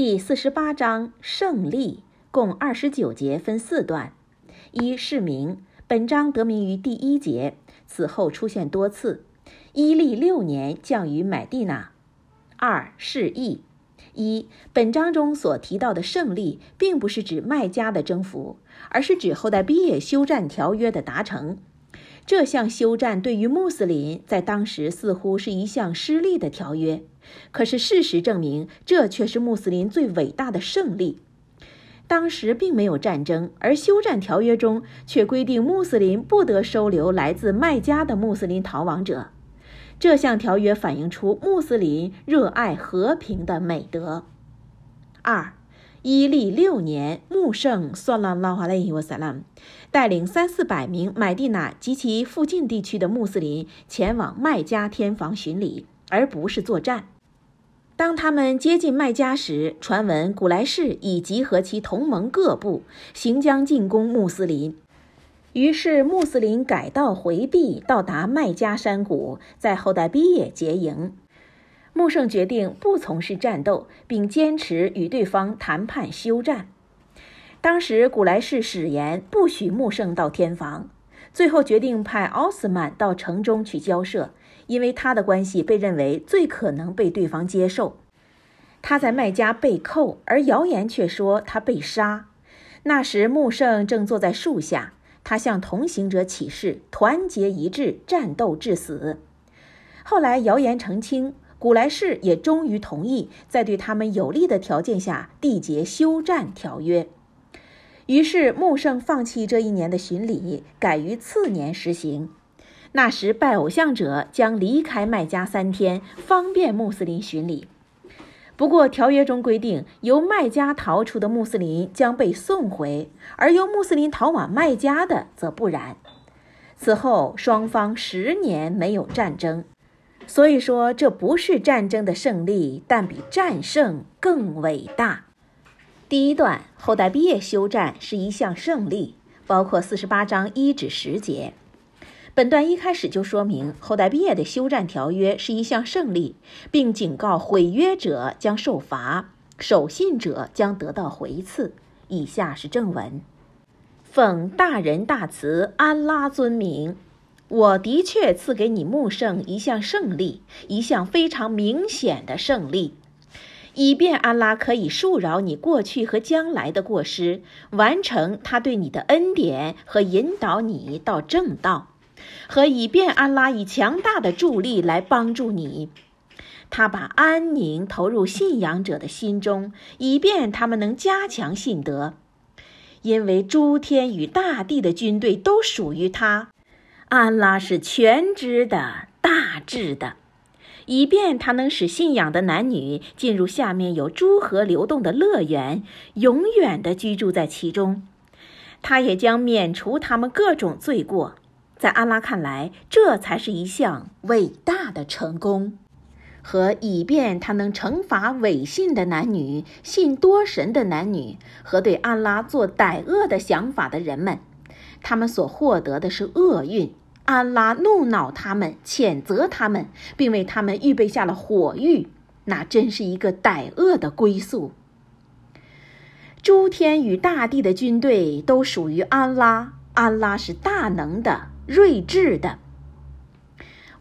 第四十八章胜利，共二十九节，分四段。一是名，本章得名于第一节，此后出现多次。伊历六年降于买地那。二是义。一，本章中所提到的胜利，并不是指麦加的征服，而是指后代毕业休战条约的达成。这项休战对于穆斯林在当时似乎是一项失利的条约，可是事实证明，这却是穆斯林最伟大的胜利。当时并没有战争，而休战条约中却规定穆斯林不得收留来自麦加的穆斯林逃亡者。这项条约反映出穆斯林热爱和平的美德。二。伊利六年，穆圣算拉拉哈勒伊瓦萨拉姆带领三四百名买地那及其附近地区的穆斯林前往麦加天房巡礼，而不是作战。当他们接近麦加时，传闻古莱士已集合其同盟各部，行将进攻穆斯林。于是穆斯林改道回避，到达麦加山谷，在后代毕业结营。穆圣决定不从事战斗，并坚持与对方谈判休战。当时古莱士誓言不许穆圣到天房，最后决定派奥斯曼到城中去交涉，因为他的关系被认为最可能被对方接受。他在麦加被扣，而谣言却说他被杀。那时穆圣正坐在树下，他向同行者起誓，团结一致，战斗至死。后来谣言澄清。古莱士也终于同意在对他们有利的条件下缔结休战条约。于是穆圣放弃这一年的巡礼，改于次年实行。那时拜偶像者将离开麦加三天，方便穆斯林巡礼。不过条约中规定，由麦加逃出的穆斯林将被送回，而由穆斯林逃往麦加的则不然。此后双方十年没有战争。所以说，这不是战争的胜利，但比战胜更伟大。第一段后代毕业休战是一项胜利，包括四十八章一至十节。本段一开始就说明后代毕业的休战条约是一项胜利，并警告毁约者将受罚，守信者将得到回赐。以下是正文：奉大仁大慈安拉尊名。我的确赐给你穆圣一项胜利，一项非常明显的胜利，以便安拉可以恕饶你过去和将来的过失，完成他对你的恩典和引导你到正道，和以便安拉以强大的助力来帮助你。他把安宁投入信仰者的心中，以便他们能加强信德，因为诸天与大地的军队都属于他。安拉是全知的、大智的，以便他能使信仰的男女进入下面有诸河流动的乐园，永远地居住在其中。他也将免除他们各种罪过。在安拉看来，这才是一项伟大的成功，和以便他能惩罚伪信的男女、信多神的男女和对安拉做歹恶的想法的人们，他们所获得的是厄运。安拉怒恼他们，谴责他们，并为他们预备下了火狱。那真是一个歹恶的归宿。诸天与大地的军队都属于安拉，安拉是大能的、睿智的。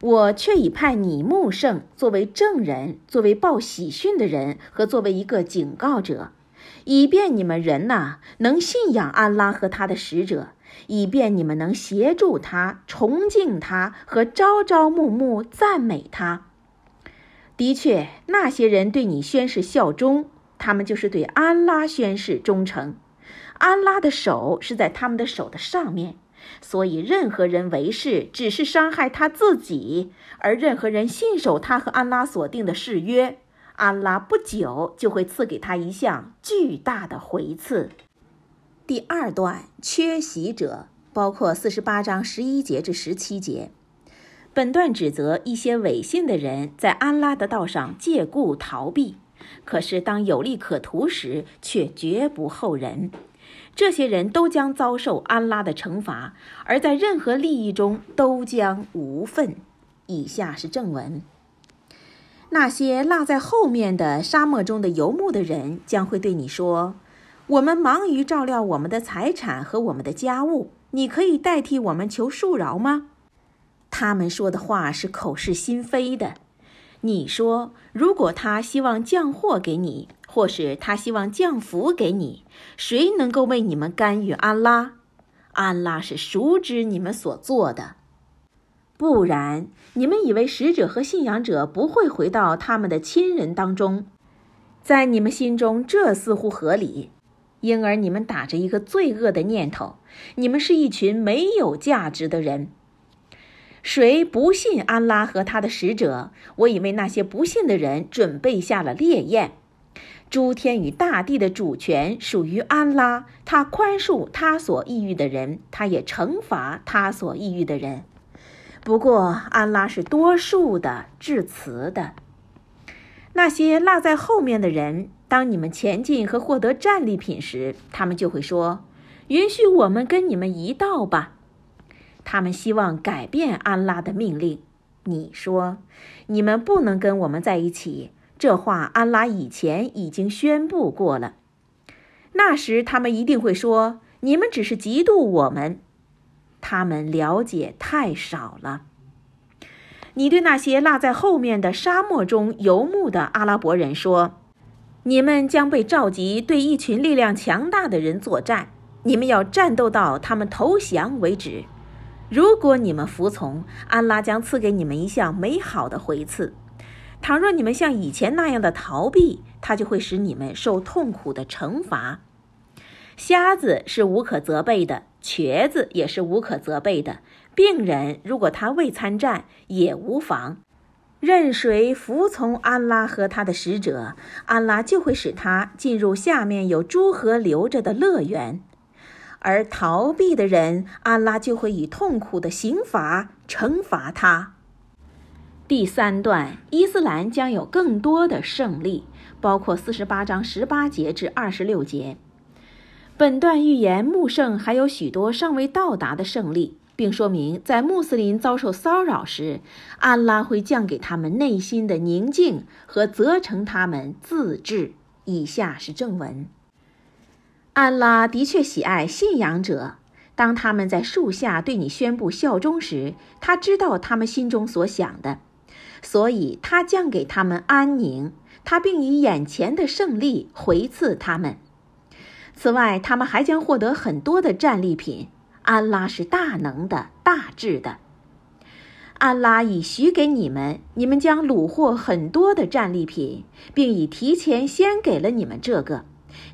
我却已派你穆圣作为证人，作为报喜讯的人和作为一个警告者，以便你们人呐能信仰安拉和他的使者。以便你们能协助他、崇敬他和朝朝暮暮赞美他。的确，那些人对你宣誓效忠，他们就是对安拉宣誓忠诚。安拉的手是在他们的手的上面，所以任何人为誓，只是伤害他自己；而任何人信守他和安拉所定的誓约，安拉不久就会赐给他一项巨大的回赐。第二段缺席者包括四十八章十一节至十七节。本段指责一些违信的人在安拉的道上借故逃避，可是当有利可图时却绝不后人。这些人都将遭受安拉的惩罚，而在任何利益中都将无份。以下是正文。那些落在后面的沙漠中的游牧的人将会对你说：“我们忙于照料我们的财产和我们的家务，你可以代替我们求恕饶吗？”他们说的话是口是心非的。你说，如果他希望降祸给你，或是他希望降福给你，谁能够为你们干预安拉？安拉是熟知你们所做的。不然，你们以为使者和信仰者不会回到他们的亲人当中，在你们心中这似乎合理，因而你们打着一个罪恶的念头：你们是一群没有价值的人。谁不信安拉和他的使者？我已为那些不信的人准备下了烈焰。诸天与大地的主权属于安拉，他宽恕他所抑郁的人，他也惩罚他所抑郁的人。不过，安拉是多数的、至慈的。那些落在后面的人，当你们前进和获得战利品时，他们就会说：“允许我们跟你们一道吧。”他们希望改变安拉的命令。你说：“你们不能跟我们在一起。”这话安拉以前已经宣布过了。那时他们一定会说：“你们只是嫉妒我们。”他们了解太少了。你对那些落在后面的沙漠中游牧的阿拉伯人说：“你们将被召集对一群力量强大的人作战，你们要战斗到他们投降为止。如果你们服从，安拉将赐给你们一项美好的回赐；倘若你们像以前那样的逃避，他就会使你们受痛苦的惩罚。”瞎子是无可责备的，瘸子也是无可责备的。病人如果他未参战也无妨。任谁服从安拉和他的使者，安拉就会使他进入下面有诸河流着的乐园；而逃避的人，安拉就会以痛苦的刑罚惩罚他。第三段，伊斯兰将有更多的胜利，包括四十八章十八节至二十六节。本段预言穆圣还有许多尚未到达的胜利，并说明在穆斯林遭受骚扰时，安拉会降给他们内心的宁静和责成他们自治。以下是正文：安拉的确喜爱信仰者，当他们在树下对你宣布效忠时，他知道他们心中所想的，所以他降给他们安宁，他并以眼前的胜利回赐他们。此外，他们还将获得很多的战利品。安拉是大能的、大智的。安拉已许给你们，你们将虏获很多的战利品，并已提前先给了你们这个。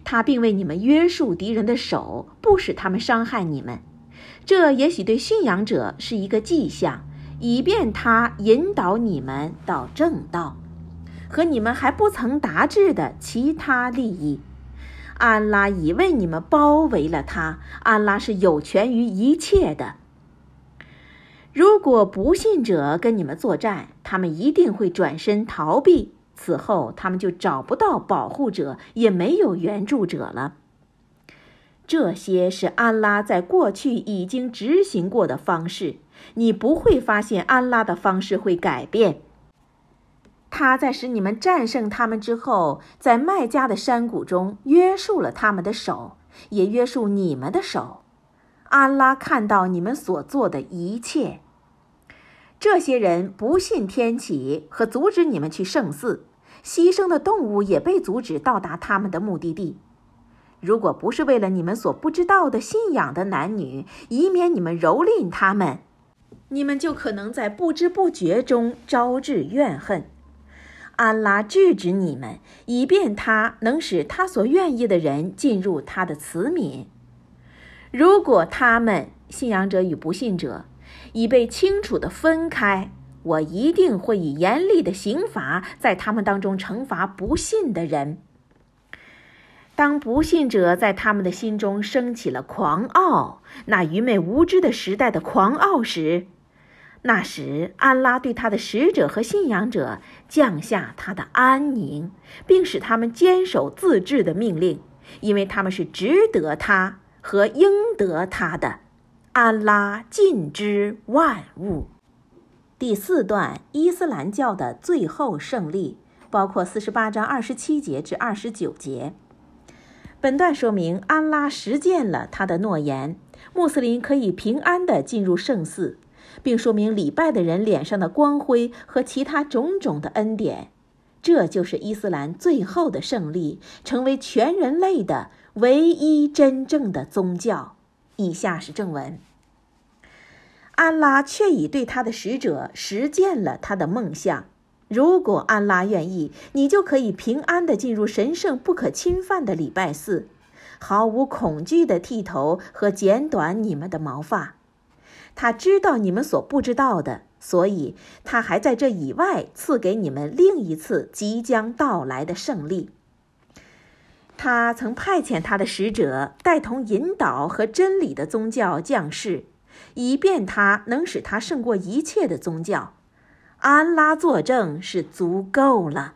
他并为你们约束敌人的手，不使他们伤害你们。这也许对信仰者是一个迹象，以便他引导你们到正道，和你们还不曾达至的其他利益。安拉已为你们包围了他，安拉是有权于一切的。如果不信者跟你们作战，他们一定会转身逃避，此后他们就找不到保护者，也没有援助者了。这些是安拉在过去已经执行过的方式，你不会发现安拉的方式会改变。他在使你们战胜他们之后，在麦加的山谷中约束了他们的手，也约束你们的手。安拉看到你们所做的一切。这些人不信天启和阻止你们去圣寺，牺牲的动物也被阻止到达他们的目的地。如果不是为了你们所不知道的信仰的男女，以免你们蹂躏他们，你们就可能在不知不觉中招致怨恨。安拉制止你们，以便他能使他所愿意的人进入他的慈悯。如果他们信仰者与不信者已被清楚地分开，我一定会以严厉的刑罚在他们当中惩罚不信的人。当不信者在他们的心中升起了狂傲，那愚昧无知的时代的狂傲时，那时，安拉对他的使者和信仰者降下他的安宁，并使他们坚守自治的命令，因为他们是值得他和应得他的。安拉尽知万物。第四段伊斯兰教的最后胜利，包括四十八章二十七节至二十九节。本段说明安拉实践了他的诺言，穆斯林可以平安地进入圣寺，并说明礼拜的人脸上的光辉和其他种种的恩典。这就是伊斯兰最后的胜利，成为全人类的唯一真正的宗教。以下是正文。安拉却已对他的使者实践了他的梦想。如果安拉愿意，你就可以平安地进入神圣不可侵犯的礼拜寺，毫无恐惧地剃头和剪短你们的毛发。他知道你们所不知道的，所以他还在这以外赐给你们另一次即将到来的胜利。他曾派遣他的使者带同引导和真理的宗教降世。以便他能使他胜过一切的宗教，安拉作证是足够了。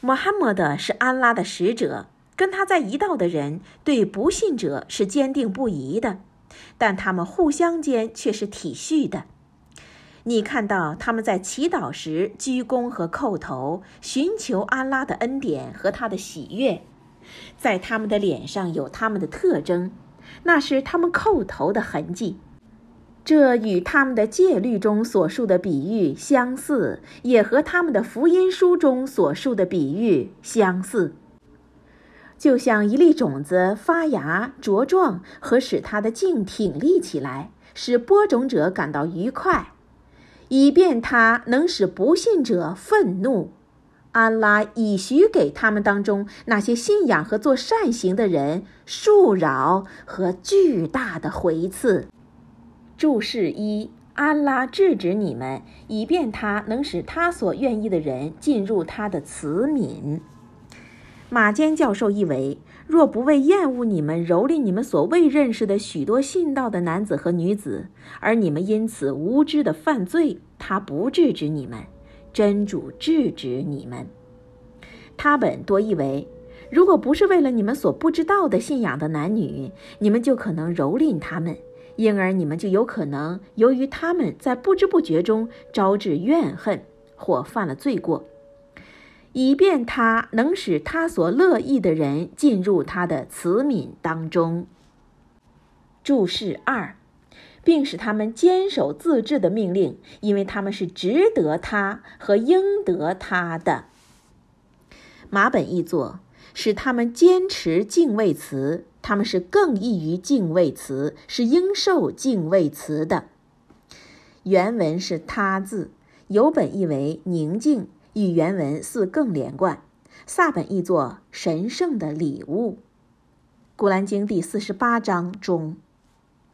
穆罕默德是安拉的使者，跟他在一道的人对不信者是坚定不移的，但他们互相间却是体恤的。你看到他们在祈祷时鞠躬和叩头，寻求安拉的恩典和他的喜悦，在他们的脸上有他们的特征。那是他们叩头的痕迹，这与他们的戒律中所述的比喻相似，也和他们的福音书中所述的比喻相似。就像一粒种子发芽茁壮和使它的茎挺立起来，使播种者感到愉快，以便它能使不信者愤怒。安拉已许给他们当中那些信仰和做善行的人恕饶和巨大的回赐。注释一：安拉制止你们，以便他能使他所愿意的人进入他的慈悯。马坚教授译为：若不为厌恶你们蹂躏你们所未认识的许多信道的男子和女子，而你们因此无知的犯罪，他不制止你们。真主制止你们。他本多译为：如果不是为了你们所不知道的信仰的男女，你们就可能蹂躏他们，因而你们就有可能由于他们在不知不觉中招致怨恨或犯了罪过，以便他能使他所乐意的人进入他的慈悯当中。注释二。并使他们坚守自治的命令，因为他们是值得他和应得他的。马本译作：使他们坚持敬畏词，他们是更易于敬畏词，是应受敬畏词的。原文是他字，有本译为宁静，与原文似更连贯。萨本译作神圣的礼物。古兰经第四十八章中。